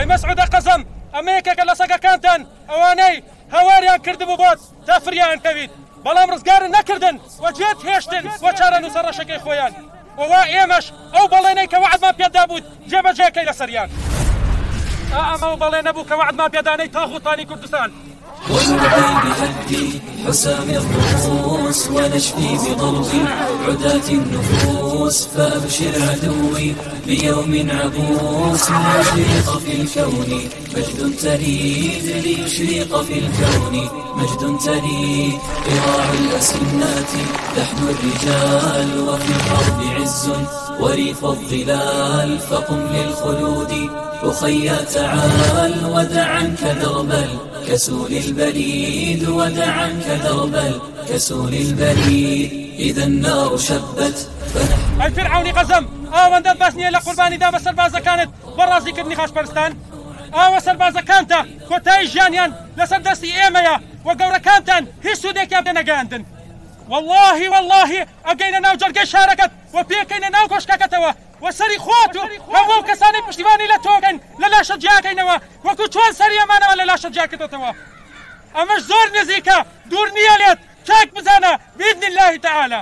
ئەی مەسعودە قەزم ئەمە یەکێکە لە سەگەکانتان ئەوانەی هەواریان کردبوو بۆت تا فریان کەویت. بەڵام ڕزگارن نەکردن وەجێت هێشتن وە چارەن و سەرڕەشەکەی خۆیان. وەوا ئێمەش ئەو بەڵێنەی کە وعدمان پێدا بوو جێبەجێکەی لەسەریان ئەمە و بەڵێ نەبوو کە وعدمان پێدانەی تاغوتانی کوردستان. ونرقي بهدي حسام الرؤوس ونشفي بضرب عداة النفوس فأبشر عدوي بيوم عبوس ليشرق في الكون مجد تريد ليشرق في الكون مجد تريد قراع الأسنات لحن الرجال وفي الأرض عز وريف الظلال فقم للخلود أخيا تعال ودع عنك درب الكسول البليد ودع عنك درب الكسول البليد إذا النار شبت فنحن أي فرعوني قزم ئاوەندە بەسنیە لە قوربانی دا بە سەربازەکانت بەڕازیکردنی خاچپەرستان ئاوە سەربازەکانتە کۆتایی ژیانیان لەسەر دەستی ئێمەیە وە گەورەکانتان هیچ سوودێکیان پێ نەگەاندن والله والله ئەگەینە ناو جەرگەی شارەکەت و پێکەینە ناو کۆشکەکەتەوە وەسەری خۆت و هەموو کەسانی پشتیوانی لە تۆگەن لە لاشە جیاکەینەوە. وەکو چۆن سەری ئەمانەوە لە لاشە جیاکەینەوە ئەمەش زۆر نزیکە دوور نییە لێت. چاک بزانە بإذن الله تعالى